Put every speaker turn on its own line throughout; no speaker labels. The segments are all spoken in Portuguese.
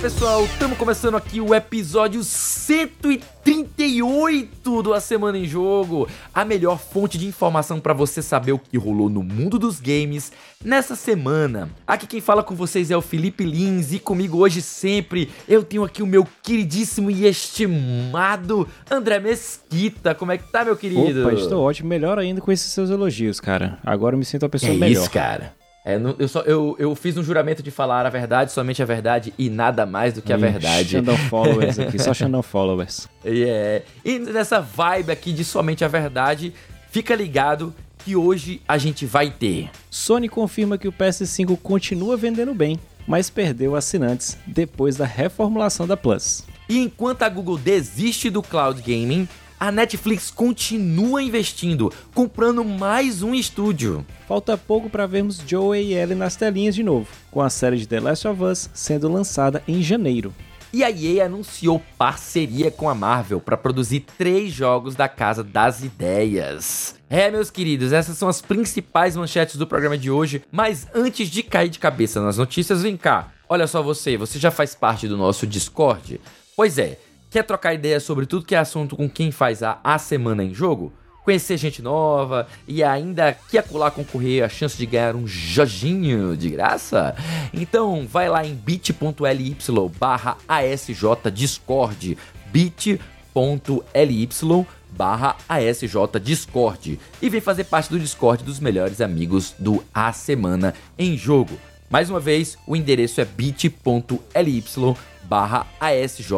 pessoal, estamos começando aqui o episódio 138 do A Semana em Jogo, a melhor fonte de informação para você saber o que rolou no mundo dos games nessa semana. Aqui quem fala com vocês é o Felipe Lins e comigo hoje sempre eu tenho aqui o meu queridíssimo e estimado André Mesquita. Como é que tá, meu querido?
Opa, estou ótimo, melhor ainda com esses seus elogios, cara. Agora eu me sinto a pessoa
é
melhor.
isso, cara. É, eu, só, eu, eu fiz um juramento de falar a verdade, somente a verdade e nada mais do que a verdade.
Xandão followers aqui, só Xandão followers.
Yeah. E nessa vibe aqui de somente a verdade, fica ligado que hoje a gente vai ter.
Sony confirma que o PS5 continua vendendo bem, mas perdeu assinantes depois da reformulação da Plus.
E enquanto a Google desiste do cloud gaming, a Netflix continua investindo, comprando mais um estúdio.
Falta pouco para vermos Joey e Ellie nas telinhas de novo, com a série de The Last of Us sendo lançada em janeiro.
E a EA anunciou parceria com a Marvel para produzir três jogos da Casa das Ideias. É, meus queridos, essas são as principais manchetes do programa de hoje. Mas antes de cair de cabeça nas notícias, vem cá. Olha só você, você já faz parte do nosso Discord? Pois é, Quer trocar ideia sobre tudo que é assunto com quem faz a A Semana em Jogo? Conhecer gente nova e ainda que acular concorrer a chance de ganhar um joginho de graça? Então vai lá em bit.ly barra ASJ Discord bit.ly barra ASJ Discord e vem fazer parte do Discord dos melhores amigos do A Semana em Jogo. Mais uma vez, o endereço é bit.ly barra ASJ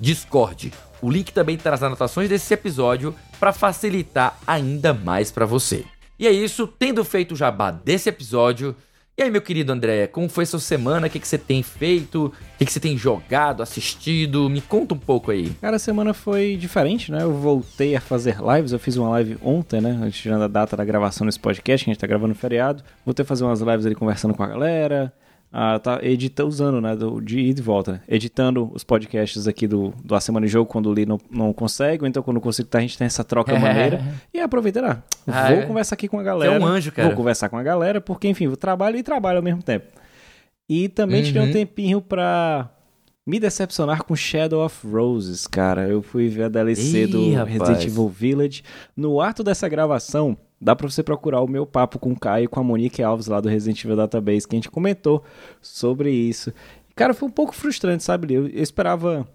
Discord. O link também traz anotações desse episódio para facilitar ainda mais para você. E é isso, tendo feito o jabá desse episódio. E aí, meu querido André, como foi sua semana? O que, que você tem feito? O que, que você tem jogado, assistido? Me conta um pouco aí.
Cara, a semana foi diferente, né? Eu voltei a fazer lives. Eu fiz uma live ontem, né? Antes tirando a data da gravação desse podcast, que a gente tá gravando no feriado. Voltei a fazer umas lives ali conversando com a galera ah, tá editando, usando, né, do, de ir e de volta, editando os podcasts aqui do, do A Semana de Jogo quando o Lee não, não consegue, ou então quando consigo, tá, a gente tem essa troca é. maneira, e aproveita, ah, ah, vou é. conversar aqui com a galera.
É um anjo, cara.
Vou conversar com a galera, porque, enfim, eu trabalho e trabalho ao mesmo tempo. E também uhum. tirei um tempinho pra me decepcionar com Shadow of Roses, cara. Eu fui ver a DLC Ih, do rapaz. Resident Evil Village. No ato dessa gravação, Dá para você procurar o meu papo com o Caio e com a Monique Alves lá do Resident Evil Database, que a gente comentou sobre isso. Cara, foi um pouco frustrante, sabe? Eu, esperava.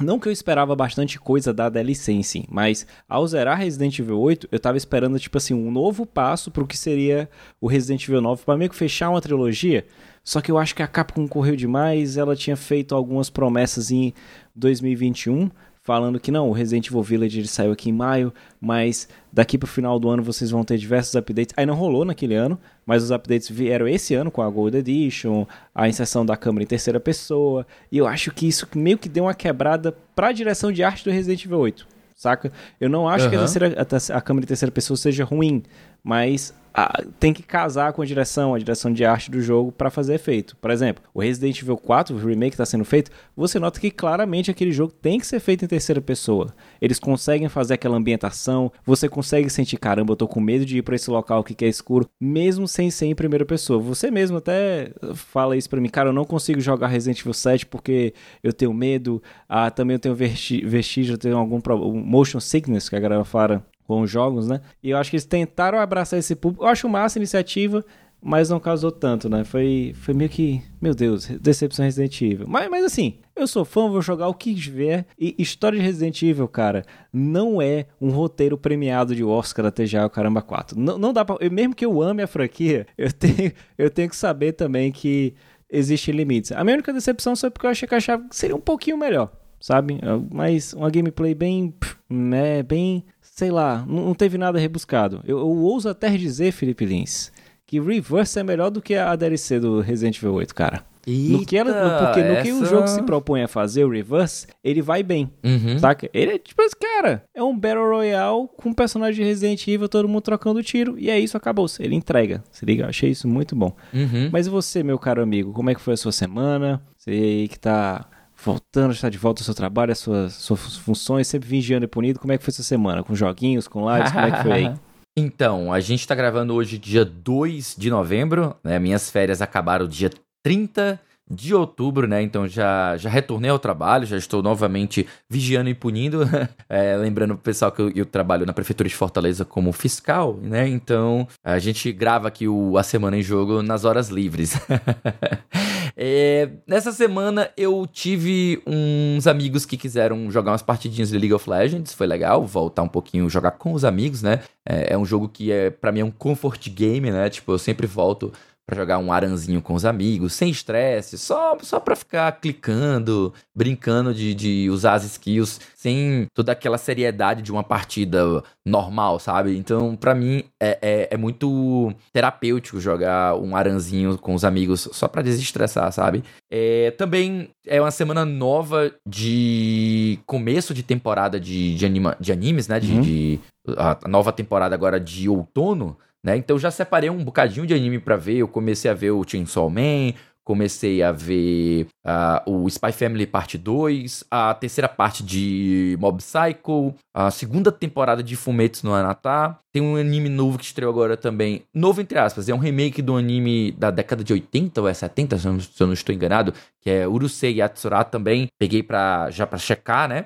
Não que eu esperava bastante coisa da DLC em mas ao zerar Resident Evil 8, eu tava esperando, tipo assim, um novo passo pro que seria o Resident Evil 9, para meio que fechar uma trilogia. Só que eu acho que a Capcom correu demais, ela tinha feito algumas promessas em 2021, falando que não, o Resident Evil Village ele saiu aqui em maio, mas daqui para o final do ano vocês vão ter diversos updates. Aí não rolou naquele ano, mas os updates vieram esse ano com a Gold Edition, a inserção da câmera em terceira pessoa, e eu acho que isso meio que deu uma quebrada para a direção de arte do Resident Evil 8, saca? Eu não acho uhum. que a, terceira, a, a câmera em terceira pessoa seja ruim, mas a, tem que casar com a direção, a direção de arte do jogo para fazer efeito. Por exemplo, o Resident Evil 4, o remake está sendo feito, você nota que claramente aquele jogo tem que ser feito em terceira pessoa. Eles conseguem fazer aquela ambientação, você consegue sentir, caramba, eu tô com medo de ir para esse local que é escuro, mesmo sem ser em primeira pessoa. Você mesmo até fala isso para mim, cara, eu não consigo jogar Resident Evil 7 porque eu tenho medo, ah, também eu tenho vestígio, eu tenho algum motion sickness, que a galera fala os jogos, né? E eu acho que eles tentaram abraçar esse público. Eu acho massa a iniciativa, mas não causou tanto, né? Foi, foi meio que, meu Deus, decepção Resident Evil. Mas, mas assim, eu sou fã, vou jogar o que vier. E história de Resident Evil, cara, não é um roteiro premiado de Oscar até já o Caramba 4. Não, não dá pra. Mesmo que eu ame a franquia, eu tenho, eu tenho que saber também que existem limites. A minha única decepção foi porque eu achei que achava que seria um pouquinho melhor, sabe? Mas uma gameplay bem. né, bem sei lá, não, teve nada rebuscado. Eu, eu ouso até dizer, Felipe Lins, que Reverse é melhor do que a DLC do Resident Evil 8, cara.
Eita,
no que ela, no, porque no essa... que o jogo se propõe a fazer, o Reverse, ele vai bem, uhum. saca? Ele é tipo esse cara, é um Battle Royale com um personagem de Resident Evil, todo mundo trocando tiro, e é isso, acabou-se. Ele entrega, se liga? Eu achei isso muito bom. Uhum. Mas você, meu caro amigo, como é que foi a sua semana? Você aí que tá voltando, está de volta ao seu trabalho, às suas, suas funções, sempre vigiando e punido. Como é que foi essa semana? Com joguinhos, com lives, como é que foi aí?
Então, a gente está gravando hoje dia 2 de novembro, né? Minhas férias acabaram dia 30 de outubro, né? Então já, já retornei ao trabalho, já estou novamente vigiando e punindo. é, lembrando pro pessoal que eu, eu, trabalho na Prefeitura de Fortaleza como fiscal, né? Então a gente grava aqui o A Semana em Jogo nas horas livres. é, nessa semana eu tive uns amigos que quiseram jogar umas partidinhas de League of Legends, foi legal, voltar um pouquinho, jogar com os amigos, né? É, é um jogo que é para mim é um comfort game, né? Tipo, eu sempre volto para jogar um aranzinho com os amigos, sem estresse, só, só para ficar clicando, brincando de, de usar as skills, sem toda aquela seriedade de uma partida normal, sabe? Então, para mim, é, é, é, muito terapêutico jogar um aranzinho com os amigos só para desestressar, sabe? É, também é uma semana nova de começo de temporada de, de, anima, de animes, né? De, uhum. de a nova temporada agora de outono. Né? Então já separei um bocadinho de anime para ver. Eu comecei a ver o Chainsaw Man, comecei a ver uh, o Spy Family parte 2, a terceira parte de Mob Psycho, a segunda temporada de Fumetsu no Anata. Tem um anime novo que estreou agora também, novo entre aspas, é um remake do anime da década de 80 ou é 70, se eu não, se eu não estou enganado, que é Urusei Yatsura também. Peguei pra, já para checar, né?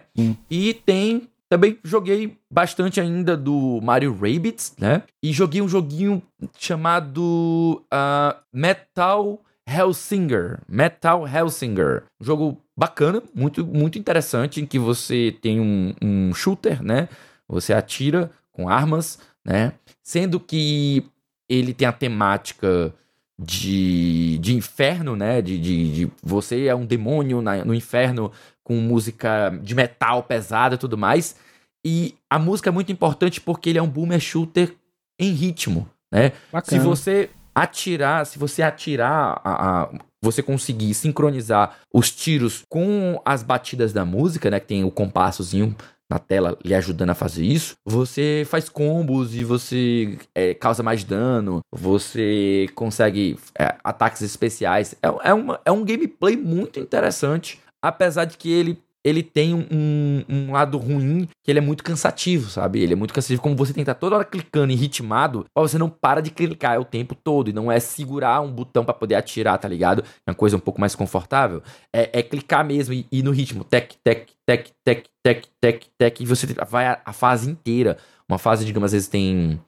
E tem também joguei bastante ainda do Mario Rabbids, né? E joguei um joguinho chamado uh, Metal Hellsinger. Metal Hellsinger. Um jogo bacana, muito, muito interessante, em que você tem um, um shooter, né? Você atira com armas, né? Sendo que ele tem a temática de, de inferno, né? De, de, de você é um demônio na, no inferno com música de metal pesada e tudo mais. E a música é muito importante porque ele é um boomer shooter em ritmo, né? Bacana. Se você atirar, se você atirar a, a, você conseguir sincronizar os tiros com as batidas da música, né, que tem o compassozinho na tela lhe ajudando a fazer isso, você faz combos e você é, causa mais dano, você consegue é, ataques especiais. É, é, uma, é um gameplay muito interessante apesar de que ele ele tem um, um, lado ruim, que ele é muito cansativo, sabe? Ele é muito cansativo, como você tentar toda hora clicando e ritmado, você não para de clicar o tempo todo, e não é segurar um botão para poder atirar, tá ligado? É uma coisa um pouco mais confortável. É, é clicar mesmo e ir no ritmo, tec, tec, tec, tec, tec, tec, tec, e você vai a, a fase inteira. Uma fase, digamos, às vezes tem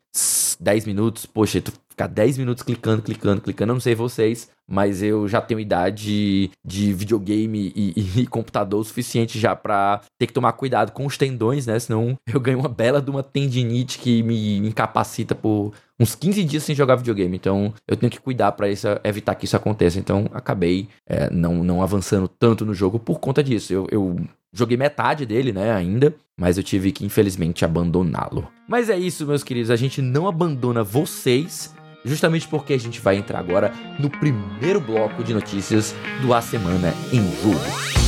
10 minutos, poxa, tu ficar 10 minutos clicando, clicando, clicando, eu não sei vocês, mas eu já tenho idade de videogame e, e, e computador o suficiente já para ter que tomar cuidado com os tendões, né? Senão eu ganho uma bela de uma tendinite que me incapacita por uns 15 dias sem jogar videogame. Então eu tenho que cuidar para evitar que isso aconteça. Então acabei é, não, não avançando tanto no jogo por conta disso. Eu, eu joguei metade dele, né, ainda, mas eu tive que infelizmente abandoná-lo. Mas é isso, meus queridos, a gente não abandona vocês justamente porque a gente vai entrar agora no primeiro bloco de notícias do A Semana em Jogo.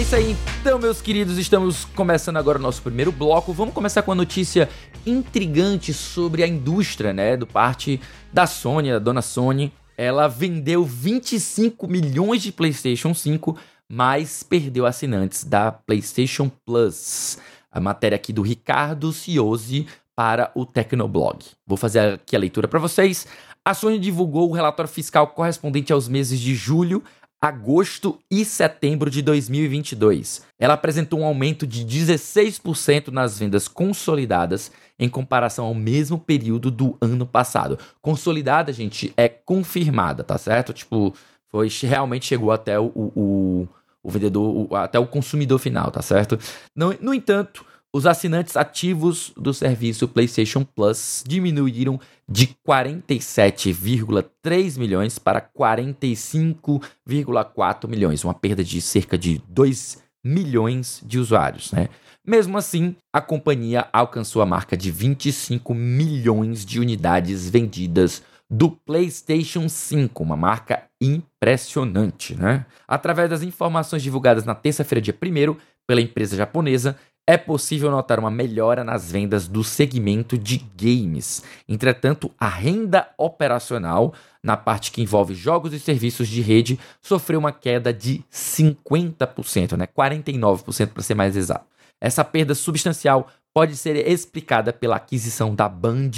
É isso aí, então, meus queridos, estamos começando agora o nosso primeiro bloco. Vamos começar com a notícia intrigante sobre a indústria, né, do parte da Sony, da dona Sony, ela vendeu 25 milhões de PlayStation 5, mas perdeu assinantes da PlayStation Plus. A matéria aqui do Ricardo Ciosi para o Tecnoblog. Vou fazer aqui a leitura para vocês. A Sony divulgou o relatório fiscal correspondente aos meses de julho, agosto e setembro de 2022. Ela apresentou um aumento de 16% nas vendas consolidadas em comparação ao mesmo período do ano passado. Consolidada, gente, é confirmada, tá certo? Tipo, foi realmente chegou até o, o, o vendedor, o, até o consumidor final, tá certo? No, no entanto, os assinantes ativos do serviço PlayStation Plus diminuíram de 47,3 milhões para 45,4 milhões, uma perda de cerca de 2 milhões de usuários, né? Mesmo assim, a companhia alcançou a marca de 25 milhões de unidades vendidas do PlayStation 5, uma marca impressionante, né? Através das informações divulgadas na terça-feira, dia 1 pela empresa japonesa, é possível notar uma melhora nas vendas do segmento de games. Entretanto, a renda operacional, na parte que envolve jogos e serviços de rede, sofreu uma queda de 50%, né? 49% para ser mais exato. Essa perda substancial pode ser explicada pela aquisição da Band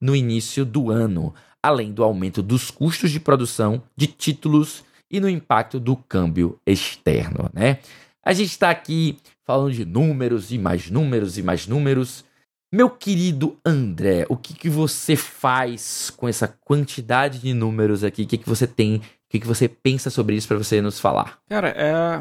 no início do ano, além do aumento dos custos de produção de títulos e no impacto do câmbio externo, né? A gente está aqui falando de números e mais números e mais números. Meu querido André, o que, que você faz com essa quantidade de números aqui? O que, que você tem? O que, que você pensa sobre isso para você nos falar?
Cara, é...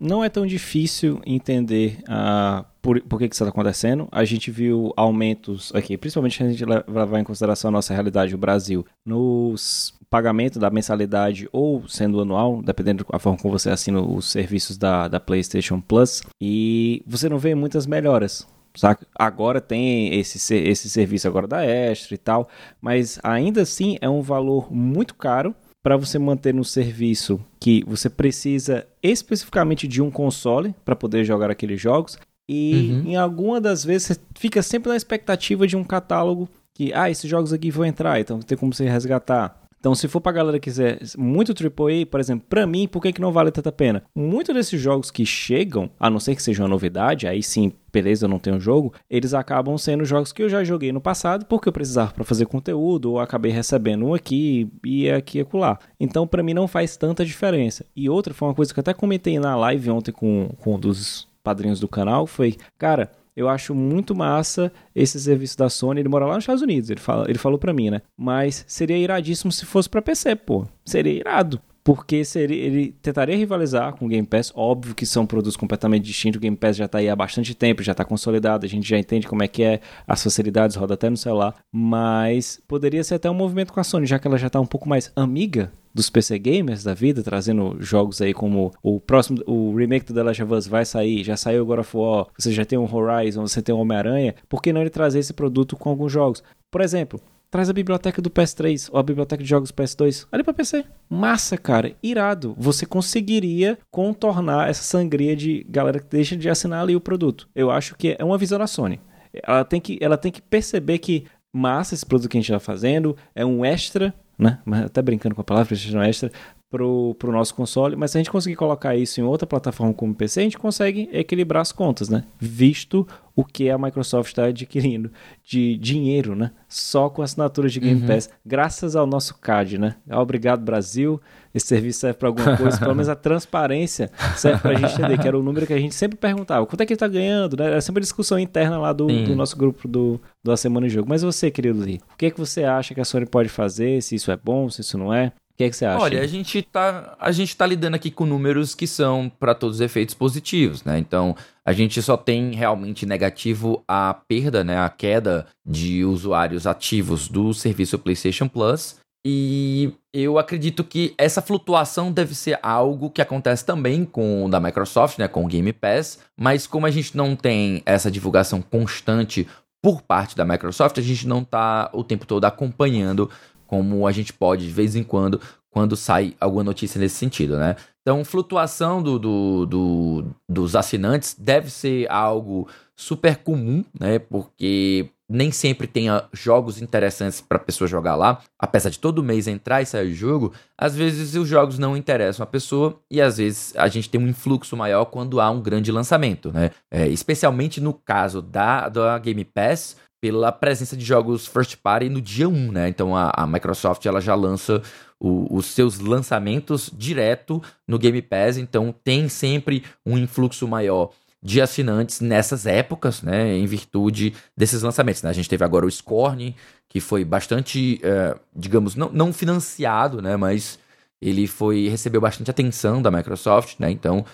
não é tão difícil entender uh, por, por que, que isso está acontecendo. A gente viu aumentos aqui, principalmente se a gente levar em consideração a nossa realidade, o Brasil, nos pagamento da mensalidade ou sendo anual, dependendo da forma como você assina os serviços da, da PlayStation Plus, e você não vê muitas melhoras. Saca? Agora tem esse, esse serviço agora da Extra e tal, mas ainda assim é um valor muito caro para você manter no serviço que você precisa especificamente de um console para poder jogar aqueles jogos e uhum. em alguma das vezes você fica sempre na expectativa de um catálogo que ah, esses jogos aqui vão entrar, então tem como você resgatar. Então, se for pra galera que quiser muito AAA, por exemplo, pra mim, por que, que não vale tanta pena? Muitos desses jogos que chegam, a não ser que seja uma novidade, aí sim, beleza, eu não tenho jogo, eles acabam sendo jogos que eu já joguei no passado porque eu precisava para fazer conteúdo ou acabei recebendo um aqui e aqui e acolá. Então, para mim não faz tanta diferença. E outra foi uma coisa que eu até comentei na live ontem com, com um dos padrinhos do canal, foi, cara, eu acho muito massa esse serviço da Sony. Ele mora lá nos Estados Unidos, ele, fala, ele falou para mim, né? Mas seria iradíssimo se fosse para PC, pô. Seria irado porque seria, ele tentaria rivalizar com o Game Pass. Óbvio que são produtos completamente distintos. O Game Pass já está aí há bastante tempo, já está consolidado, a gente já entende como é que é, as facilidades roda até no celular. Mas poderia ser até um movimento com a Sony, já que ela já está um pouco mais amiga dos PC gamers da vida, trazendo jogos aí como o próximo, o remake do The Last of Us vai sair, já saiu o God of War, você já tem o Horizon, você tem o Homem-Aranha, por que não ele trazer esse produto com alguns jogos? Por exemplo, Traz a biblioteca do PS3 ou a biblioteca de jogos PS2 ali para PC. Massa, cara. Irado. Você conseguiria contornar essa sangria de galera que deixa de assinar ali o produto. Eu acho que é uma visão da Sony. Ela tem que, ela tem que perceber que massa esse produto que a gente está fazendo, é um extra, né? Mas até brincando com a palavra, é um extra, pro, pro nosso console, mas se a gente conseguir colocar isso em outra plataforma como PC, a gente consegue equilibrar as contas, né? Visto o que a Microsoft está adquirindo de dinheiro, né? Só com assinaturas de Game uhum. Pass, graças ao nosso CAD, né? Obrigado, Brasil. Esse serviço serve para alguma coisa, pelo menos a transparência serve para a gente entender, que era o número que a gente sempre perguntava. Quanto é que ele está ganhando, né? Era sempre a discussão interna lá do, do nosso grupo do, do A Semana de Jogo. Mas você, querido Lee, o que, é que você acha que a Sony pode fazer, se isso é bom, se isso não é? O que, é que você acha?
Olha, a gente tá, a gente tá lidando aqui com números que são para todos os efeitos positivos, né? Então, a gente só tem realmente negativo a perda, né, a queda de usuários ativos do serviço PlayStation Plus. E eu acredito que essa flutuação deve ser algo que acontece também com o da Microsoft, né, com o Game Pass, mas como a gente não tem essa divulgação constante por parte da Microsoft, a gente não tá o tempo todo acompanhando como a gente pode de vez em quando, quando sai alguma notícia nesse sentido, né? Então, flutuação do, do, do, dos assinantes deve ser algo super comum, né? Porque nem sempre tem jogos interessantes para a pessoa jogar lá. Apesar de todo mês entrar e sair jogo, às vezes os jogos não interessam a pessoa e às vezes a gente tem um influxo maior quando há um grande lançamento, né? É, especialmente no caso da, da Game Pass, pela presença de jogos first party no dia 1, né? Então a, a Microsoft ela já lança o, os seus lançamentos direto no Game Pass, então tem sempre um influxo maior de assinantes nessas épocas, né? Em virtude desses lançamentos. Né? A gente teve agora o Scorn, que foi bastante, uh, digamos, não, não financiado, né? Mas ele foi recebeu bastante atenção da Microsoft, né? Então,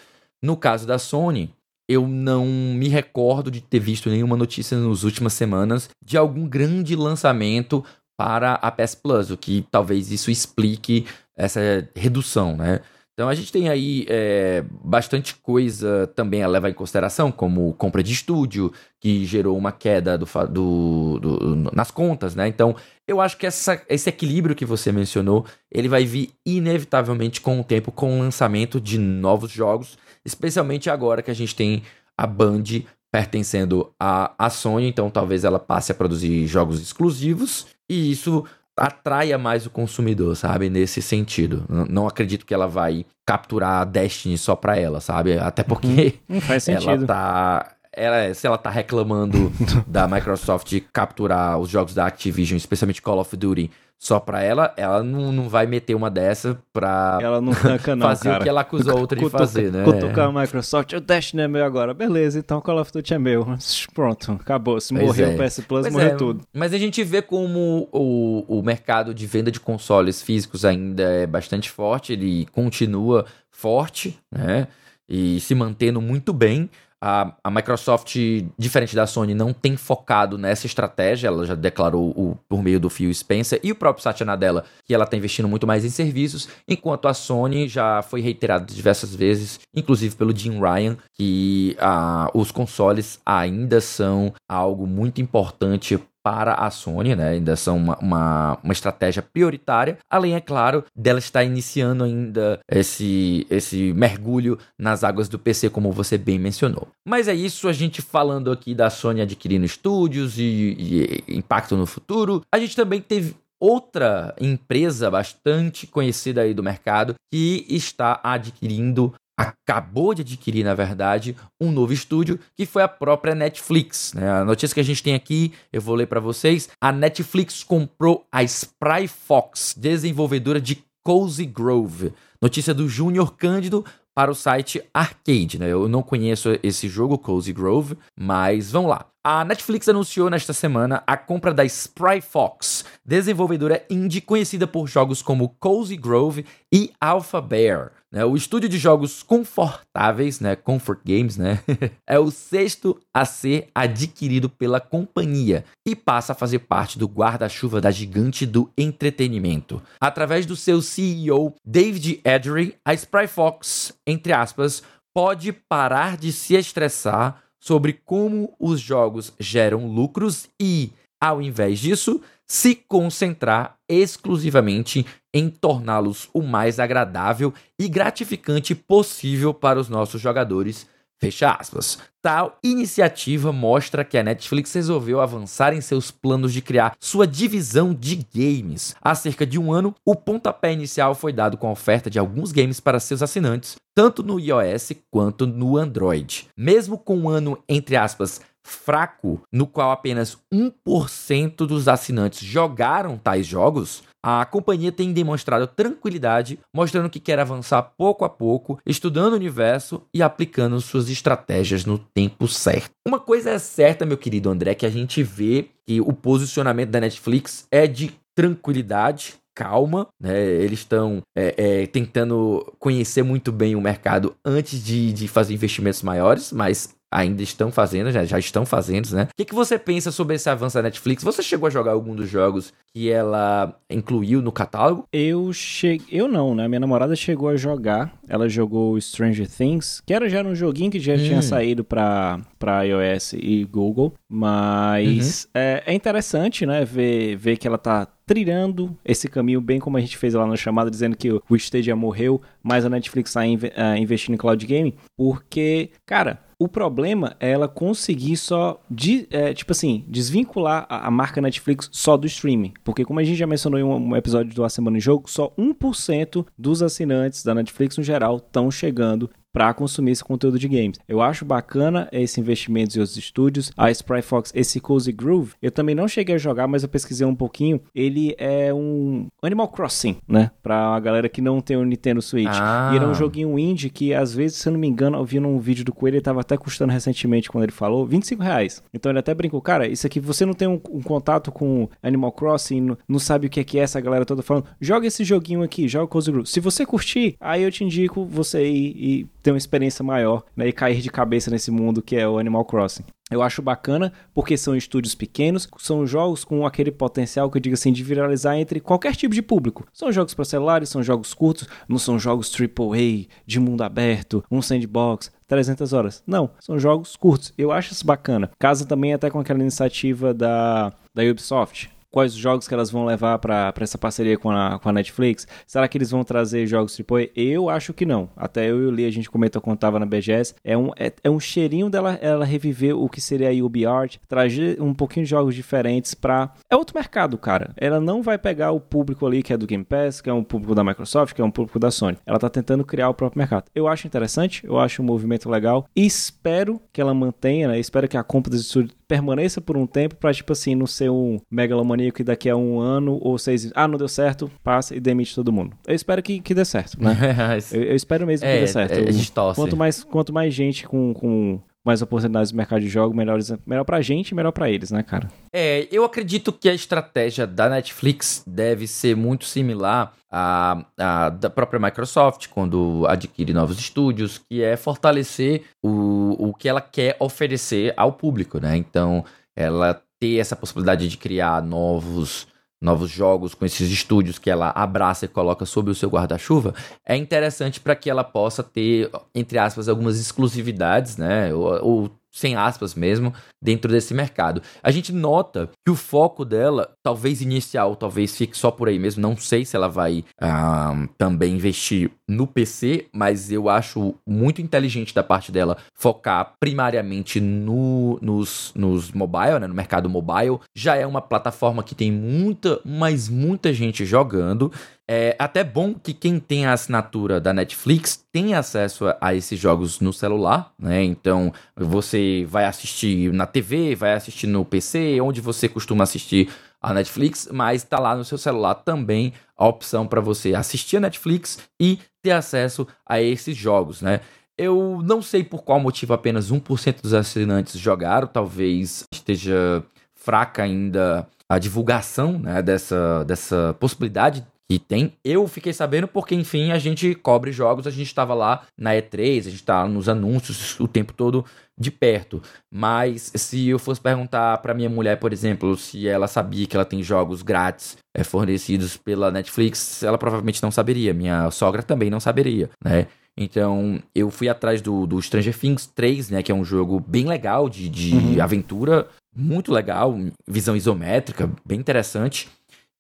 no caso da Sony, eu não me recordo de ter visto nenhuma notícia nas últimas semanas de algum grande lançamento para a PS Plus, o que talvez isso explique essa redução, né? Então a gente tem aí é, bastante coisa também a levar em consideração, como compra de estúdio, que gerou uma queda do, do, do, nas contas, né? Então eu acho que essa, esse equilíbrio que você mencionou, ele vai vir inevitavelmente com o tempo, com o lançamento de novos jogos especialmente agora que a gente tem a Band pertencendo à, Sony, então talvez ela passe a produzir jogos exclusivos e isso atraia mais o consumidor, sabe? Nesse sentido. Não acredito que ela vai capturar a Destiny só pra ela, sabe? Até porque
uhum. faz
ela tá ela, se ela tá reclamando da Microsoft capturar os jogos da Activision, especialmente Call of Duty, só pra ela, ela não, não vai meter uma dessa pra
ela não tanca, não,
fazer
cara.
o que ela acusou outra de
Cutuca,
fazer, né?
Cutucar a Microsoft, o Destiny é meu agora. Beleza, então Call of Duty é meu. Pronto, acabou. Se morreu
é.
o PS Plus,
Pois
morreu
é,
tudo.
Mas a gente vê como o, o mercado de venda de consoles físicos ainda é bastante forte, ele continua forte, né? E se mantendo muito bem. A, a Microsoft, diferente da Sony, não tem focado nessa estratégia. Ela já declarou o- por meio do Phil Spencer e o próprio Satya Nadella que ela está investindo muito mais em serviços, enquanto a Sony já foi reiterado diversas vezes, inclusive pelo Jim Ryan, que ah, os consoles ainda são algo muito importante para a Sony, né? Ainda são uma, uma, uma estratégia prioritária. Além, é claro, dela estar iniciando ainda esse, esse mergulho nas águas do PC, como você bem mencionou. Mas é isso, a gente falando aqui da Sony adquirindo estúdios e, e impacto no futuro. A gente também teve outra empresa bastante conhecida aí do mercado que está adquirindo acabou de adquirir, na verdade, um novo estúdio que foi a própria Netflix. né? A notícia que a gente tem aqui, eu vou ler para vocês. A Netflix comprou a Spry Fox, desenvolvedora de Cozy Grove. Notícia do Júnior Cândido para o site Arcade. Né? Eu não conheço esse jogo, Cozy Grove, mas vamos lá. A Netflix anunciou nesta semana a compra da Spry Fox, desenvolvedora indie conhecida por jogos como Cozy Grove e Alpha Bear. né? O estúdio de jogos confortáveis, né, Comfort Games, né, é o sexto a ser adquirido pela companhia e passa a fazer parte do guarda-chuva da gigante do entretenimento. Através do seu CEO David Edry, a Spry Fox, entre aspas, pode parar de se estressar sobre como os jogos geram lucros e, ao invés disso, se concentrar exclusivamente em torná-los o mais agradável e gratificante possível para os nossos jogadores. Fecha aspas. Tal iniciativa mostra que a Netflix resolveu avançar em seus planos de criar sua divisão de games. Há cerca de um ano, o pontapé inicial foi dado com a oferta de alguns games para seus assinantes, tanto no iOS quanto no Android. Mesmo com um ano, entre aspas, fraco, no qual apenas 1% dos assinantes jogaram tais jogos, a companhia tem demonstrado tranquilidade, mostrando que quer avançar pouco a pouco, estudando o universo e aplicando suas estratégias no tempo certo. Uma coisa é certa, meu querido André, que a gente vê que o posicionamento da Netflix é de tranquilidade, calma, né? Eles estão é, é, tentando conhecer muito bem o mercado antes de, de fazer investimentos maiores, mas ainda estão fazendo, já, já estão fazendo, né? O que, que você pensa sobre esse avanço da Netflix? Você chegou a jogar algum dos jogos que ela incluiu no catálogo?
Eu cheguei. Eu não, né? Minha namorada chegou a jogar. Ela jogou Stranger Things, que era já um joguinho que já
Hum.
tinha saído pra, pra iOS e Google. Mas
Uhum.
é, é interessante, né? Ver, ver que ela tá trilhando esse caminho, bem como a gente fez lá na chamada, dizendo que o Stadia morreu, mas a Netflix tá inve- ah, investindo em cloud gaming, porque, cara, o problema é ela conseguir só, de, é, tipo assim, desvincular a, a marca Netflix só do streaming. Porque, como a gente já mencionou em um, um episódio do A Semana em Jogo, só 1% dos assinantes da Netflix no geral estão chegando para consumir esse conteúdo de games. Eu acho bacana esse investimento em outros estúdios. A Spry Fox, esse Cozy Groove, eu também não cheguei a jogar, mas eu pesquisei um pouquinho. Ele é um Animal Crossing, né? Pra a galera que não tem o Nintendo Switch.
Ah.
E ele é um joguinho indie que, às vezes, se eu não me engano, eu vi num vídeo do Coelho, ele tava até custando recentemente, quando ele falou, 25 reais. Então ele até brincou, cara, isso aqui, você não tem um, um contato com Animal Crossing, não, não sabe o que é que é essa galera toda falando, joga esse joguinho aqui, joga Cozy Groove. Se você curtir, aí eu te indico você ir e ter uma experiência maior, né, e cair de cabeça nesse mundo que é o Animal Crossing. Eu acho bacana porque são estúdios pequenos, são jogos com aquele potencial que eu digo assim de viralizar entre qualquer tipo de público. São jogos para celulares, são jogos curtos, não são jogos AAA de mundo aberto, um sandbox, 300 horas. Não, são jogos curtos. Eu acho isso bacana. Casa também até com aquela iniciativa da da Ubisoft, quais jogos que elas vão levar para essa parceria com a, com a Netflix? Será que eles vão trazer jogos AAA? Eu acho que não. Até eu e o Lee, a gente comentou quando tava na BGS. É um, é, é um cheirinho dela ela reviver o que seria a UbiArt, trazer um pouquinho de jogos diferentes para É outro mercado, cara. Ela não vai pegar o público ali que é do Game Pass, que é um público da Microsoft, que é um público da Sony. Ela tá tentando criar o próprio mercado. Eu acho interessante, eu acho um movimento legal. Espero que ela mantenha, né? Espero que a compra dos permaneça por um tempo pra, tipo assim, não ser um megalomaníaco que daqui a um ano ou seis ah, não deu certo, passa e demite todo mundo. Eu espero que, que dê certo, né? eu, eu, espero mesmo é, que dê certo. É, a gente torce. Quanto mais, quanto mais gente com, com mais oportunidades no mercado de jogo, melhores, melhor pra gente e melhor pra eles, né, cara?
É, eu acredito que a estratégia da Netflix deve ser muito similar à, à da própria Microsoft, quando adquire novos estúdios, que é fortalecer o, o que ela quer oferecer ao público, né? Então, ela ter essa possibilidade de criar novos novos jogos com esses estúdios que ela abraça e coloca sob o seu guarda-chuva, é interessante para que ela possa ter, entre aspas, algumas exclusividades, né? Ou, ou sem aspas mesmo, dentro desse mercado. A gente nota que o foco dela, talvez inicial, talvez fique só por aí mesmo. Não sei se ela vai uh, também investir no PC, mas eu acho muito inteligente da parte dela focar primariamente no, nos, nos mobile, né, no mercado mobile. Já é uma plataforma que tem muita, mas muita gente jogando. É até bom que quem tem a assinatura da Netflix tem acesso a, esses jogos no celular, né? Então você vai assistir na TV, vai assistir no PC, onde você costuma assistir a Netflix, mas está lá no seu celular também a opção para você assistir a Netflix e ter acesso a esses jogos, né? Eu não sei por qual motivo apenas 1% dos assinantes jogaram, talvez esteja fraca ainda a divulgação né, dessa, dessa possibilidade que tem. Eu fiquei sabendo porque, enfim, a gente cobre jogos, a gente estava lá na E3, a gente estava nos anúncios o tempo todo de perto. Mas se eu fosse perguntar para minha mulher, por exemplo, se ela sabia que ela tem jogos grátis é, fornecidos pela Netflix, ela provavelmente não saberia. Minha sogra também não saberia, né? Então, eu fui atrás do, do Stranger Things 3, né? Que é um jogo bem legal de, de uhum. aventura, muito legal, visão isométrica, bem interessante.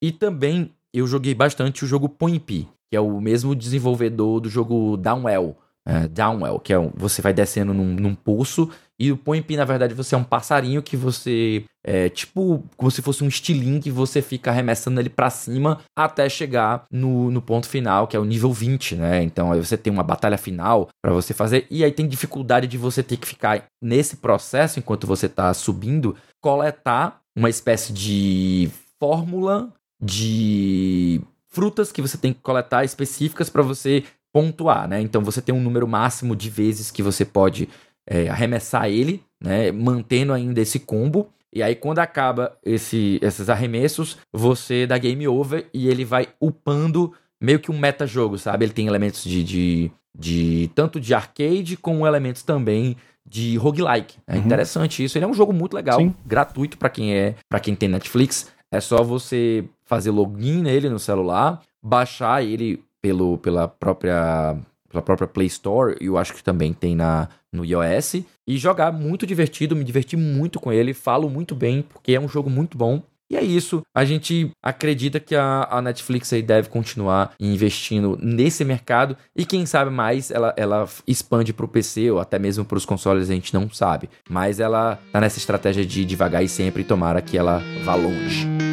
E também eu joguei bastante o jogo Point que é o mesmo desenvolvedor do jogo Downwell. É, Downwell, que é um, você vai descendo num, num pulso e o Point na verdade, você é um passarinho que você é tipo como se fosse um estilingue que você fica arremessando ele para cima até chegar no, no ponto final, que é o nível 20, né? Então aí você tem uma batalha final para você fazer e aí tem dificuldade de você ter que ficar nesse processo enquanto você tá subindo, coletar uma espécie de fórmula de frutas que você tem que coletar específicas para você pontuar, né? Então você tem um número máximo de vezes que você pode é, arremessar ele, né? Mantendo ainda esse combo. E aí, quando acaba esse, esses arremessos, você dá game over e ele vai upando meio que um meta-jogo, sabe? Ele tem elementos de, de, de tanto de arcade como elementos também de roguelike. É uhum. interessante isso. Ele é um jogo muito legal, Sim. gratuito para quem é, para quem tem Netflix. É só você fazer login nele no celular, baixar ele pelo, pela própria pela própria Play Store, e eu acho que também tem na, no iOS, e jogar muito divertido, me diverti muito com ele, falo muito bem, porque é um jogo muito bom. E é isso, a gente acredita que a, a Netflix aí deve continuar investindo nesse mercado e quem sabe mais ela, ela expande para o PC ou até mesmo para os consoles, a gente não sabe. Mas ela tá nessa estratégia de devagar e sempre tomara que ela vá longe.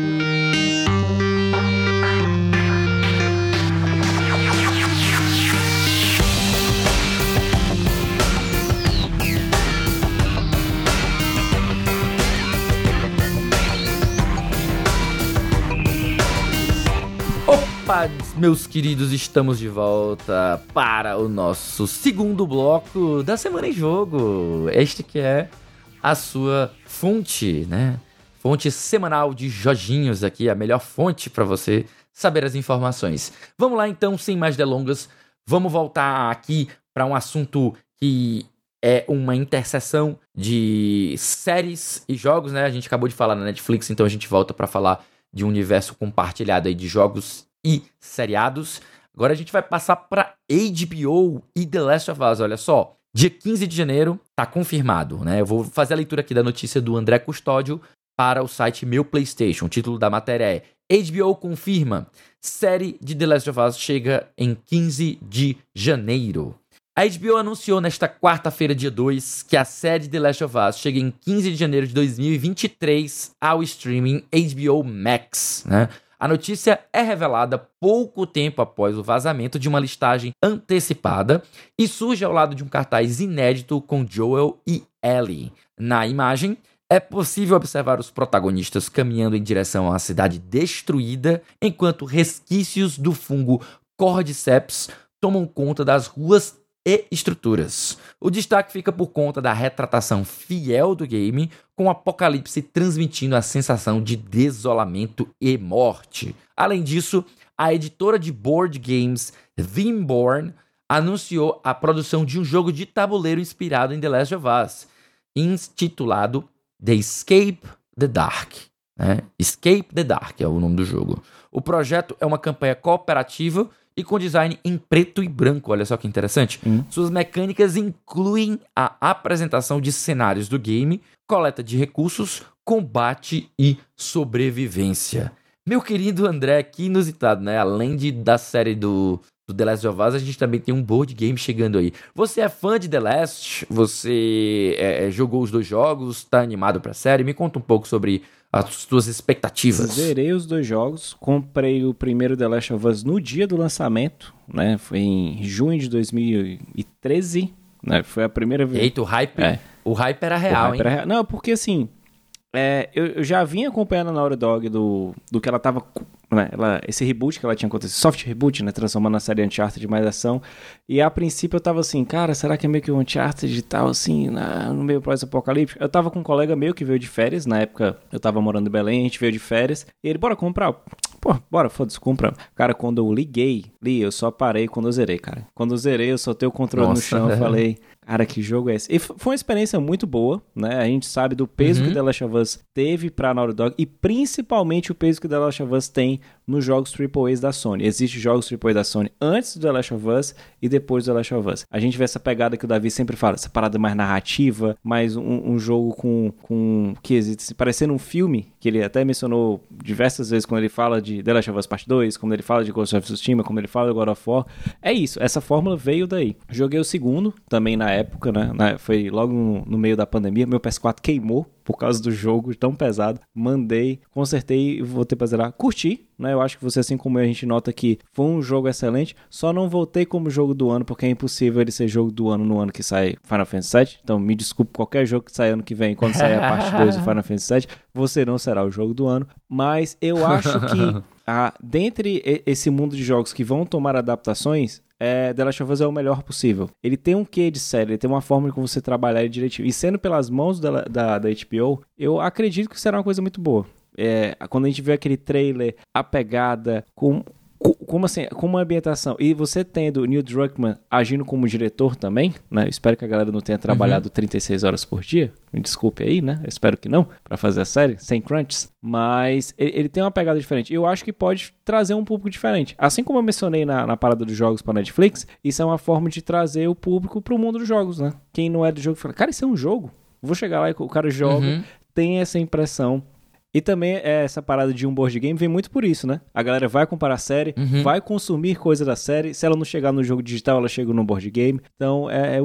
Opa, meus queridos, estamos de volta para o nosso segundo bloco da Semana em Jogo. Este que é a sua fonte, né? Fonte semanal de Jojinhos aqui, a melhor fonte para você saber as informações. Vamos lá então, sem mais delongas, vamos voltar aqui para um assunto que é uma interseção de séries e jogos, né? A gente acabou de falar na Netflix, então a gente volta para falar de um universo compartilhado aí de jogos e seriados. Agora a gente vai passar para HBO e The Last of Us. Olha só, dia 15 de janeiro tá confirmado, né? Eu vou fazer a leitura aqui da notícia do André Custódio para o site Meu PlayStation. O título da matéria é HBO confirma: série de The Last of Us chega em 15 de janeiro. A HBO anunciou nesta quarta-feira, dia 2, que a série The Last of Us chega em 15 de janeiro de 2023 ao streaming HBO Max. Né? A notícia é revelada pouco tempo após o vazamento de uma listagem antecipada e surge ao lado de um cartaz inédito com Joel e Ellie. Na imagem, é possível observar os protagonistas caminhando em direção uma cidade destruída, enquanto resquícios do fungo Cordyceps tomam conta das ruas e estruturas. O destaque fica por conta da retratação fiel do game, com o Apocalipse transmitindo a sensação de desolamento e morte. Além disso, a editora de board games Thimborn anunciou a produção de um jogo de tabuleiro inspirado em The Last of Us, intitulado The Escape the Dark. Né? Escape the Dark é o nome do jogo. O projeto é uma campanha cooperativa e com design em preto e branco. Olha só que interessante. Hum. Suas mecânicas incluem a apresentação de cenários do game, coleta de recursos, combate e sobrevivência. Meu querido André, que inusitado, né? Além de, da série do, do The Last of Us, a gente também tem um board game chegando aí. Você é fã de The Last? Você é, é jogou os dois jogos? Tá animado pra série? Me conta um pouco sobre as suas expectativas.
Zerei os dois jogos, comprei o primeiro The Last of Us no dia do lançamento, né? Foi em junho de 2013, né? Foi a primeira vez.
Eita, o hype, é. o hype era real, hype hein? Era real.
Não, porque assim, é, eu, eu, já vinha acompanhando a Naughty Dog do, do que ela tava né, ela, esse reboot que ela tinha acontecido, soft reboot, né, transformando a série Uncharted de mais ação. E a princípio eu tava assim, cara, será que é meio que um Uncharted e tal, assim, na, no meio pós-apocalíptico? Eu tava com um colega meu que veio de férias, na época eu tava morando em Belém, a gente veio de férias, e ele, bora comprar. Pô, bora, foda-se, compra. Cara, quando eu liguei, li, eu só parei quando eu zerei, cara. Quando eu zerei, eu soltei o controle Nossa, no chão, e falei, Cara, que jogo é esse? E foi uma experiência muito boa, né? A gente sabe do peso uhum. que The Last of Us teve pra Naughty Dog e principalmente o peso que The Last of Us tem nos jogos AAA da Sony. Existem jogos AAA da Sony antes do The Last of Us e depois do The Last of Us. A gente vê essa pegada que o Davi sempre fala, essa parada mais narrativa, mais um, um jogo com, com que existe, parecendo um filme, que ele até mencionou diversas vezes quando ele fala de The Last of Us Part 2, quando ele fala de Ghost of Tsushima, quando ele fala de God of War. É isso, essa fórmula veio daí. Joguei o segundo, também na época, né? Foi logo no, no meio da pandemia. Meu PS4 queimou por causa do jogo tão pesado. Mandei, consertei e voltei pra zerar. Curti, né? Eu acho que você, assim como eu, a gente nota que foi um jogo excelente. Só não voltei como jogo do ano, porque é impossível ele ser jogo do ano no ano que sai Final Fantasy VII. Então me desculpe, qualquer jogo que sair ano que vem, quando sair a parte 2 do Final Fantasy VII, você não será o jogo do ano. Mas eu acho que, ah, dentre esse mundo de jogos que vão tomar adaptações, é, The Last of Us é o melhor possível. Ele tem um quê de série, ele tem uma forma de você trabalhar ele direitinho. E sendo pelas mãos da, da, da HBO, eu acredito que será uma coisa muito boa. É, quando a gente vê aquele trailer, a pegada, com como assim, como uma ambientação. E você tendo o Neil Druckmann agindo como diretor também, né? espero que a galera não tenha trabalhado uhum. 36 horas por dia. Me desculpe aí, né? Eu espero que não, para fazer a série, sem crunches. Mas ele, ele, tem uma pegada diferente. E eu acho que pode trazer um público diferente. Assim como eu mencionei na, na parada dos jogos para Netflix, isso é uma forma de trazer o público pro mundo dos jogos, né? Quem não é do jogo fala, cara, isso é um jogo. Vou chegar lá e o cara joga, uhum. tem essa impressão e também é, essa parada de um board game vem muito por isso, né? A galera vai comparar a série, uhum. vai consumir coisa da série. Se ela não chegar no jogo digital, ela chega no board game. Então, é, é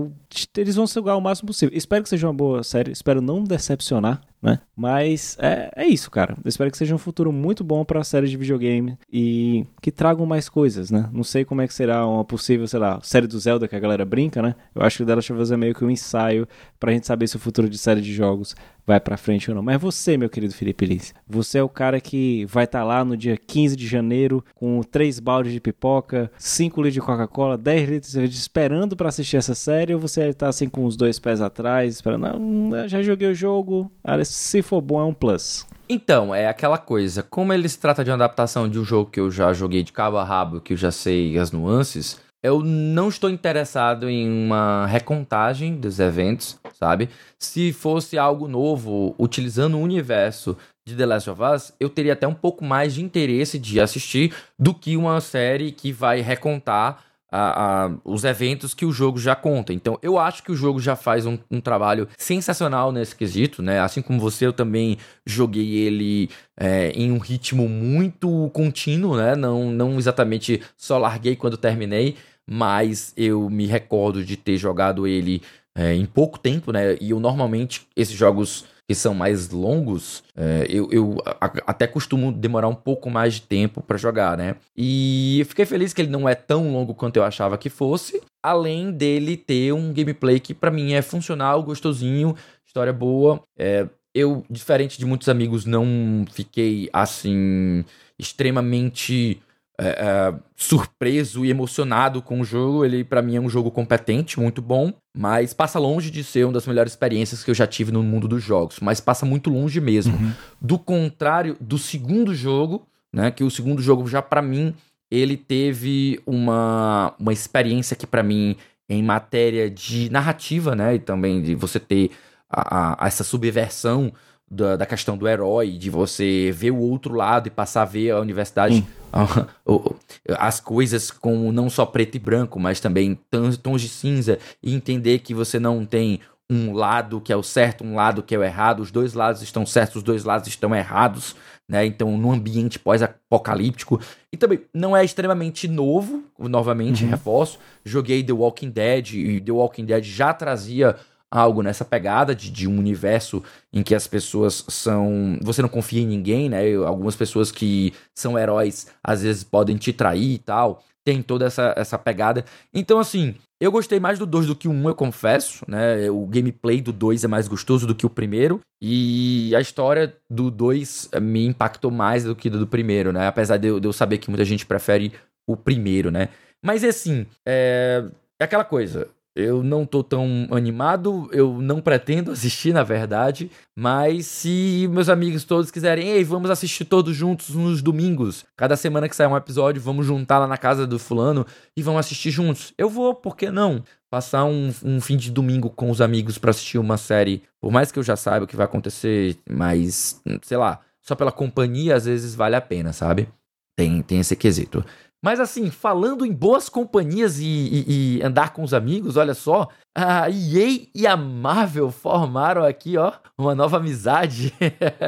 eles vão sugar o máximo possível. Espero que seja uma boa série. Espero não decepcionar né? Mas é, é isso, cara. Eu espero que seja um futuro muito bom para a série de videogame e que tragam mais coisas, né? Não sei como é que será uma possível, sei lá, série do Zelda que a galera brinca, né? Eu acho que o The Last é meio que um ensaio pra gente saber se o futuro de série de jogos vai para frente ou não. Mas você, meu querido Felipe Lins, você é o cara que vai estar tá lá no dia 15 de janeiro com três baldes de pipoca, 5 litros de Coca-Cola, 10 litros de cerveja, esperando para assistir essa série ou você tá assim com os dois pés atrás, esperando, não, já joguei o jogo, se for bom é um plus.
Então, é aquela coisa, como ele se trata de uma adaptação de um jogo que eu já joguei de cabo a rabo, que eu já sei as nuances, eu não estou interessado em uma recontagem dos eventos, sabe? Se fosse algo novo, utilizando o universo de The Last of Us, eu teria até um pouco mais de interesse de assistir do que uma série que vai recontar a, a, os eventos que o jogo já conta. Então, eu acho que o jogo já faz um, um, trabalho sensacional nesse quesito, né? Assim como você, eu também joguei ele é, em um ritmo muito contínuo, né? Não, não exatamente só larguei quando terminei, mas eu me recordo de ter jogado ele é, em pouco tempo, né? E eu normalmente, esses jogos que são mais longos, é, eu, eu a, até costumo demorar um pouco mais de tempo para jogar, né? E eu fiquei feliz que ele não é tão longo quanto eu achava que fosse, além dele ter um gameplay que para mim é funcional, gostosinho, história boa. É, eu, diferente de muitos amigos, não fiquei assim extremamente é, é, surpreso e emocionado com o jogo. Ele, para mim, é um jogo competente, muito bom, mas passa longe de ser uma das melhores experiências que eu já tive no mundo dos jogos. Mas passa muito longe mesmo. Uhum. Do contrário do segundo jogo, né? Que o segundo jogo, já para mim, ele teve uma, uma experiência que, para mim, em matéria de narrativa, né? E também de você ter a, a, essa subversão da, da, questão do herói, de você ver o outro lado e passar a ver a universidade, as coisas com não só preto e branco, mas também tons de cinza, e entender que você não tem um lado que é o certo, um lado que é o errado, os dois lados estão certos, os dois lados estão errados, né? Então, num ambiente pós-apocalíptico. E também não é extremamente novo, novamente, uhum. reforço. Joguei The Walking Dead e The Walking Dead já trazia algo nessa pegada de, de um universo em que as pessoas são. Você não confia em ninguém, né? Algumas pessoas que são heróis às vezes podem te trair e tal. Tem toda essa, essa pegada. Então, assim, eu gostei mais do 2 do que o 1, um, eu confesso, né? O gameplay do 2 é mais gostoso do que o primeiro. E a história do 2 me impactou mais do que do, primeiro, né? Apesar de eu, de eu, saber que muita gente prefere o primeiro, né? Mas assim, é, é aquela coisa. Eu não tô tão animado, eu não pretendo assistir, na verdade, mas se meus amigos todos quiserem, ei, vamos assistir todos juntos nos domingos. Cada semana que sai um episódio, vamos juntar lá na casa do fulano e vamos assistir juntos. Eu vou, por que não? Passar um, um fim de domingo com os amigos para assistir uma série, por mais que eu já saiba o que vai acontecer, mas, sei lá, só pela companhia às vezes vale a pena, sabe? Tem, tem esse quesito. Mas assim, falando em boas companhias e, e, e, andar com os amigos, olha só, a EA e a Marvel formaram aqui, ó, uma nova amizade.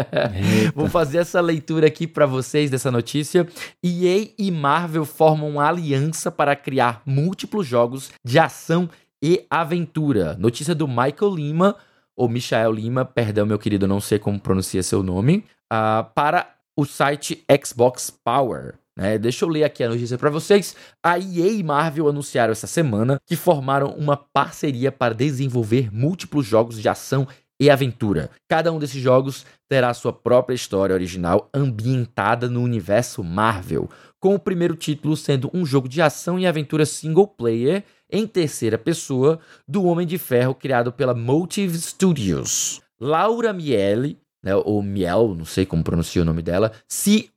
Vou fazer essa leitura aqui para vocês dessa notícia. EA e Marvel formam uma aliança para criar múltiplos jogos de ação e aventura. Notícia do Michael Lima, ou Michael Lima, perdão, meu querido, não sei como pronuncia seu nome, uh, para o site Xbox Power. Né? Deixa eu ler aqui a notícia para vocês. A EA e Marvel anunciaram essa semana que formaram uma parceria para desenvolver múltiplos jogos de ação e aventura. Cada um desses jogos terá sua própria história original ambientada no universo Marvel, com o primeiro título sendo um jogo de ação e aventura single player em terceira pessoa do Homem de Ferro criado pela Motive Studios. Laura Miele né, ou Miel, não sei como pronuncia o nome dela,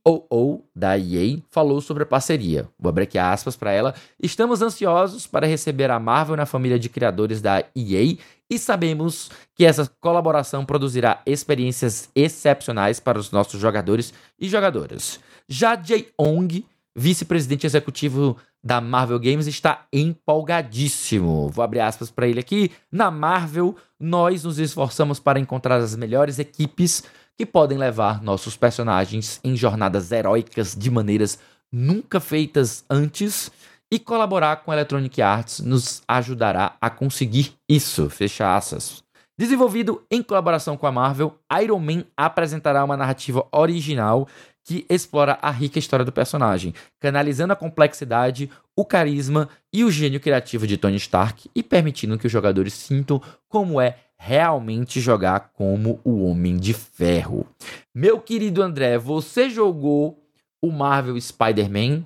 COO da EA, falou sobre a parceria. Vou abrir aqui aspas para ela. Estamos ansiosos para receber a Marvel na família de criadores da EA e sabemos que essa colaboração produzirá experiências excepcionais para os nossos jogadores e jogadoras. Já Jay Ong, vice-presidente executivo da Marvel Games, está empolgadíssimo. Vou abrir aspas para ele aqui. Na Marvel, nós nos esforçamos para encontrar as melhores equipes que podem levar nossos personagens em jornadas heróicas de maneiras nunca feitas antes e colaborar com Electronic Arts nos ajudará a conseguir isso. Fecha aspas. Desenvolvido em colaboração com a Marvel, Iron Man apresentará uma narrativa original que explora a rica história do personagem, canalizando a complexidade, o carisma e o gênio criativo de Tony Stark e permitindo que os jogadores sintam como é realmente jogar como o Homem de Ferro. Meu querido André, você jogou o Marvel Spider-Man?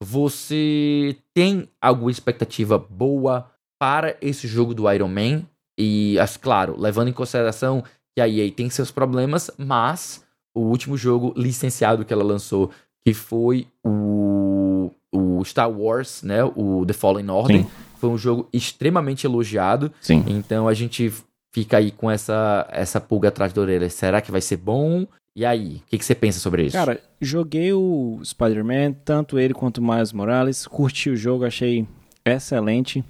Você tem alguma expectativa boa para esse jogo do Iron Man? E, claro, levando em consideração que a EA tem seus problemas, mas o último jogo licenciado que ela lançou, que foi o, o Star Wars, né? O The Fallen Order. Sim. Foi um jogo extremamente elogiado.
Sim.
Então a gente fica aí com essa, essa pulga atrás da orelha. Será que vai ser bom? E aí, o que, que, você pensa sobre isso?
Cara, joguei o Spider-Man, tanto ele quanto o Miles Morales. Curti o jogo, achei excelente.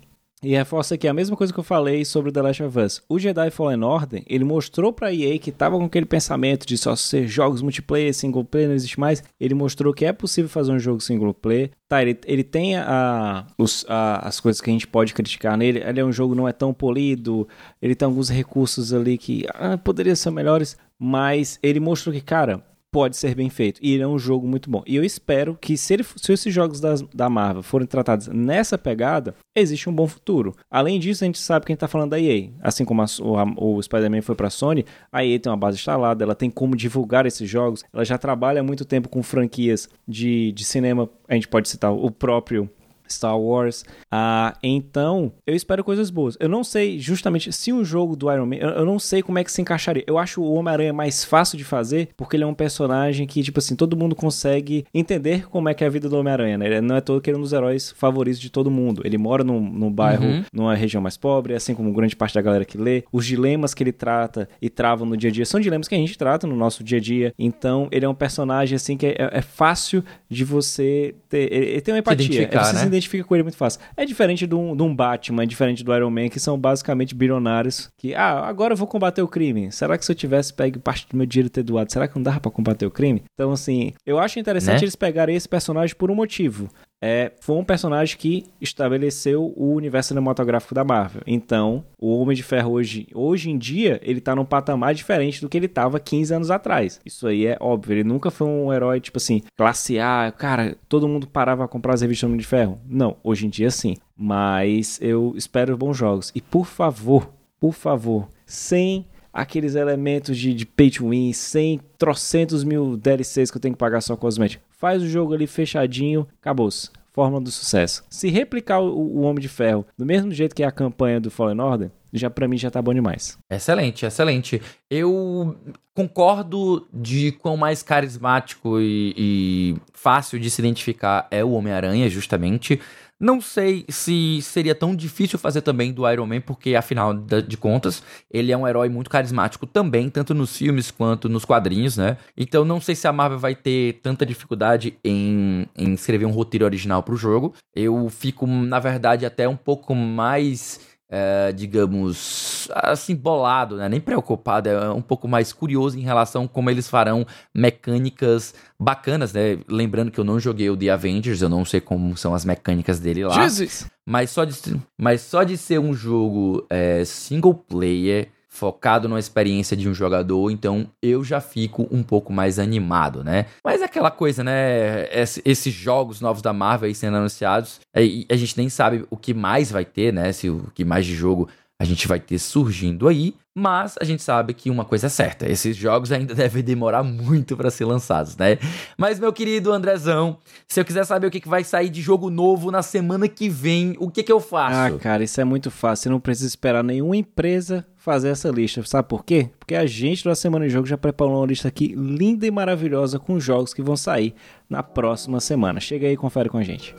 E reforça aqui a mesma coisa que eu falei sobre The Last of Us. O Jedi Fallen Order, ele mostrou pra EA que tava com aquele pensamento de só ser jogos multiplayer, single player, não existe mais. Ele mostrou que é possível fazer um jogo single player. Tá, ele, ele tem a, os, a, as coisas que a gente pode criticar nele. Ele é um jogo não é tão polido, ele tem alguns recursos ali que ah, poderiam ser melhores, mas ele mostrou que, cara, pode ser bem feito. E ele é um jogo muito bom. E eu espero que se, ele, se esses jogos das, da Marvel forem tratados nessa pegada, existe um bom futuro. Além disso, a gente sabe que a gente tá falando da EA. Assim como a, o, o Spider-Man foi pra Sony, a EA tem uma base instalada, ela tem como divulgar esses jogos, ela já trabalha há muito tempo com franquias de, de cinema. A gente pode citar o próprio Star Wars. Ah, então, eu espero coisas boas. Eu não sei justamente se um jogo do Iron Man, eu, eu não sei como é que se encaixaria. Eu acho o Homem-Aranha mais fácil de fazer porque ele é um personagem que, tipo assim, todo mundo consegue entender como é que é a vida do Homem-Aranha, né? Ele não é todo que é um dos heróis favoritos de todo mundo. Ele mora num, num bairro, uhum. numa região mais pobre, assim como grande parte da galera que lê. Os dilemas que ele trata e trava no dia a dia são dilemas que a gente trata no nosso dia a dia. Então, ele é um personagem, assim, que é, é fácil de você ter. Ele, ele tem uma empatia. É, você né? se identifica com ele muito fácil. É diferente de um, de um Batman, é diferente do Iron Man, que são basicamente bilionários que, ah, agora eu vou combater o crime. Será que se eu tivesse pego parte do meu dinheiro e ter doado, será que não dava pra combater o crime? Então, assim, eu acho interessante né? eles pegarem esse personagem por um motivo é, foi um personagem que estabeleceu o universo cinematográfico da Marvel. Então, o Homem de Ferro hoje, hoje em dia, ele tá num patamar diferente do que ele tava 15 anos atrás. Isso aí é óbvio. Ele nunca foi um herói, tipo assim, classe A, cara, todo mundo parava a comprar as revistas do Homem de Ferro. Não, hoje em dia sim. Mas eu espero bons jogos. E por favor, por favor, sem aqueles elementos de, de pay to win, sem trocentos mil DLCs que eu tenho que pagar só cosmético faz o jogo ali fechadinho, acabou-se. Fórmula do sucesso. Se replicar o, o, Homem de Ferro do mesmo jeito que é a campanha do Fallen Order, já para mim já tá bom demais.
Excelente, excelente. Eu concordo de quão mais carismático e, e fácil de se identificar é o Homem-Aranha, justamente. Não sei se seria tão difícil fazer também do Iron Man, porque afinal de contas, ele é um herói muito carismático também, tanto nos filmes quanto nos quadrinhos, né? Então não sei se a Marvel vai ter tanta dificuldade em, em escrever um roteiro original pro jogo. Eu fico, na verdade, até um pouco mais é, digamos, assim, bolado, né? Nem preocupado, é um pouco mais curioso em relação a como eles farão mecânicas bacanas, né? Lembrando que eu não joguei o The Avengers, eu não sei como são as mecânicas dele lá. Jesus! Mas só de, mas só de ser um jogo é, single player, focado na experiência de um jogador, então eu já fico um pouco mais animado, né? Mas é aquela coisa, né? Esses jogos novos da Marvel aí sendo anunciados, a gente nem sabe o que mais vai ter, né? Se o que mais de jogo a gente vai ter surgindo aí, mas a gente sabe que uma coisa é certa, esses jogos ainda devem demorar muito para ser lançados, né? Mas meu querido Andrezão, se eu quiser saber o que, vai sair de jogo novo na semana que vem, o que que eu faço?
Ah, cara, isso é muito fácil, você não precisa esperar nenhuma empresa fazer essa lista. Sabe por quê? Porque a gente da Semana de Jogo já preparou uma lista aqui linda e maravilhosa com jogos que vão sair na próxima semana. Chega aí e confere com a gente.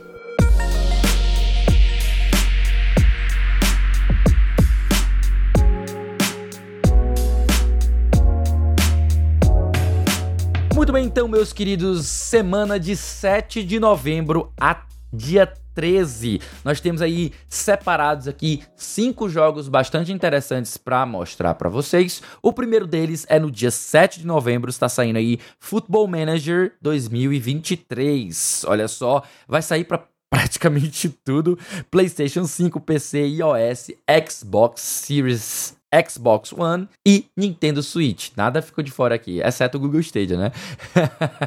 Muito bem, então, meus queridos, semana de 7 de novembro a dia 13. Nós temos aí separados aqui cinco jogos bastante interessantes para mostrar para vocês. O primeiro deles é no dia 7 de novembro, está saindo aí Football Manager 2023. Olha só, vai sair para praticamente tudo: PlayStation 5, PC, iOS, Xbox Series Xbox One e Nintendo Switch. Nada ficou de fora aqui, exceto o Google Stadia, né?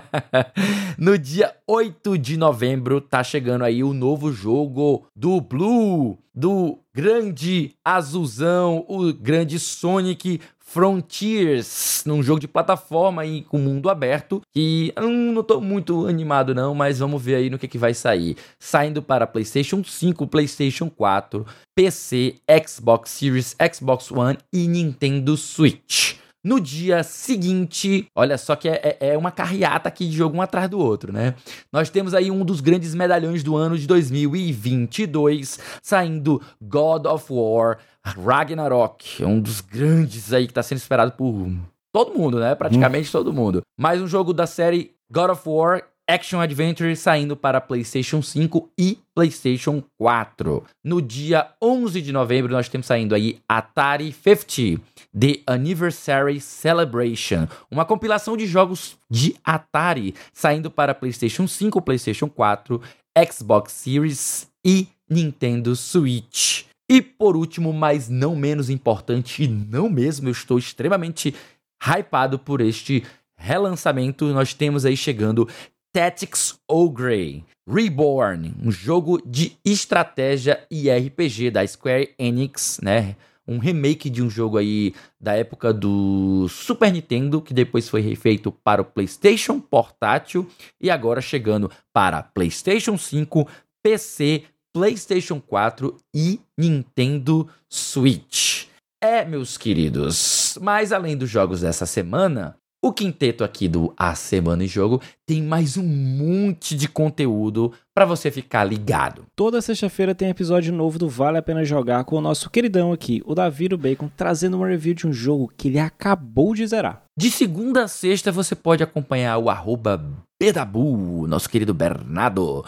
no dia 8 de novembro tá chegando aí o novo jogo do Blue, do grande azulzão, o grande Sonic Frontiers, num jogo de plataforma e com mundo aberto, que hum, não tô muito animado não, mas vamos ver aí no que, que vai sair. Saindo para PlayStation 5, PlayStation 4, PC, Xbox Series, Xbox One e Nintendo Switch. No dia seguinte, olha só que é, é, é, uma carreata aqui de jogo um atrás do outro, né? Nós temos aí um dos grandes medalhões do ano de 2022, saindo God of War Ragnarok, um dos grandes aí que tá sendo esperado por todo mundo, né? Praticamente hum. todo mundo. Mais um jogo da série God of War Action Adventure saindo para PlayStation 5 e PlayStation 4. No dia 11 de novembro nós temos saindo aí Atari 50 The Anniversary Celebration, uma compilação de jogos de Atari saindo para PlayStation 5, PlayStation 4, Xbox Series e Nintendo Switch. E por último, mas não menos importante, e não mesmo, eu estou extremamente hypado por este relançamento. Nós temos aí chegando Tactics Ogre Reborn, um jogo de estratégia e RPG da Square Enix, né? Um remake de um jogo aí da época do Super Nintendo, que depois foi refeito para o PlayStation portátil e agora chegando para PlayStation 5, PC, PlayStation 4 e Nintendo Switch. É, meus queridos, mas além dos jogos dessa semana, o quinteto aqui do A Semana em Jogo tem mais um monte de conteúdo para você ficar ligado.
Toda sexta-feira tem episódio novo do Vale a Pena Jogar com o nosso queridão aqui, o Davi do Bacon, trazendo uma review de um jogo que ele acabou de zerar.
De segunda a sexta você pode acompanhar o arroba Bedabu, nosso querido Bernardo,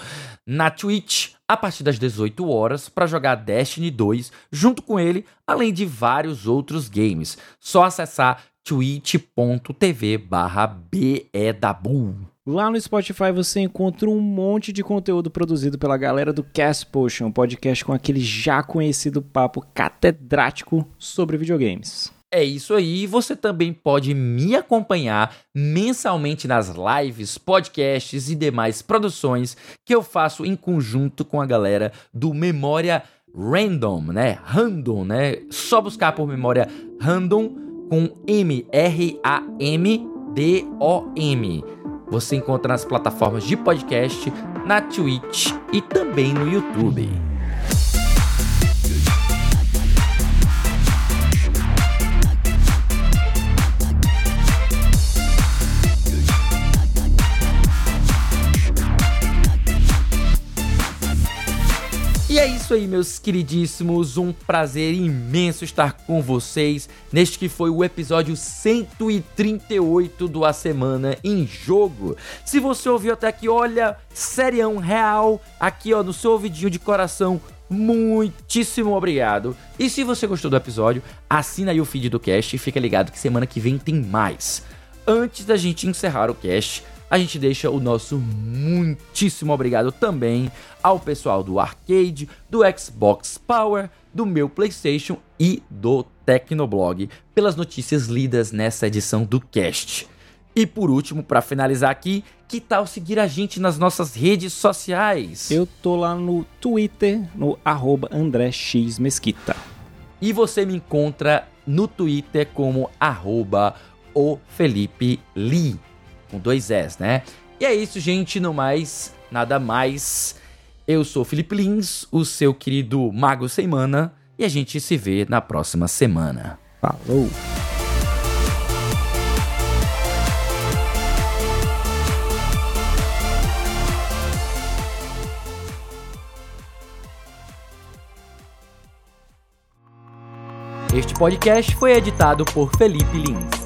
na Twitch a partir das 18 horas para jogar Destiny 2 junto com ele, além de vários outros games. Só acessar twitch.tv barra bedabu.
Lá no Spotify você encontra um monte de conteúdo produzido pela galera do Cast Potion, um podcast com aquele já conhecido papo catedrático sobre videogames.
É isso aí. Você também pode me acompanhar mensalmente nas lives, podcasts e demais produções que eu faço em conjunto com a galera do Memória Random, né? Random, né? Só buscar por Memória Random com M R A M D O M. Você encontra nas plataformas de podcast, na Twitch e também no YouTube. Isso aí, meus queridíssimos. Um prazer imenso estar com vocês neste que foi o episódio 138 do A Semana em Jogo. Se você ouviu até aqui, olha, serião real, aqui ó, no seu ouvidinho de coração. Muitíssimo obrigado. E se você gostou do episódio, assina aí o feed do cast e fica ligado que semana que vem tem mais. Antes da gente encerrar o cast, a gente deixa o nosso muitíssimo obrigado também ao pessoal do Arcade, do Xbox Power, do meu PlayStation e do Tecnoblog pelas notícias lidas nessa edição do cast. E por último, para finalizar aqui, que tal seguir a gente nas nossas redes sociais?
Eu tô lá no Twitter, no arroba André X Mesquita.
E você me encontra no Twitter como arroba o Felipe Lee com dois S, né? E é isso, gente. No mais, nada mais. Eu sou Felipe Lins, o seu querido Mago Semana, e a gente se vê na próxima semana.
Falou!
Este podcast foi editado por Felipe Lins.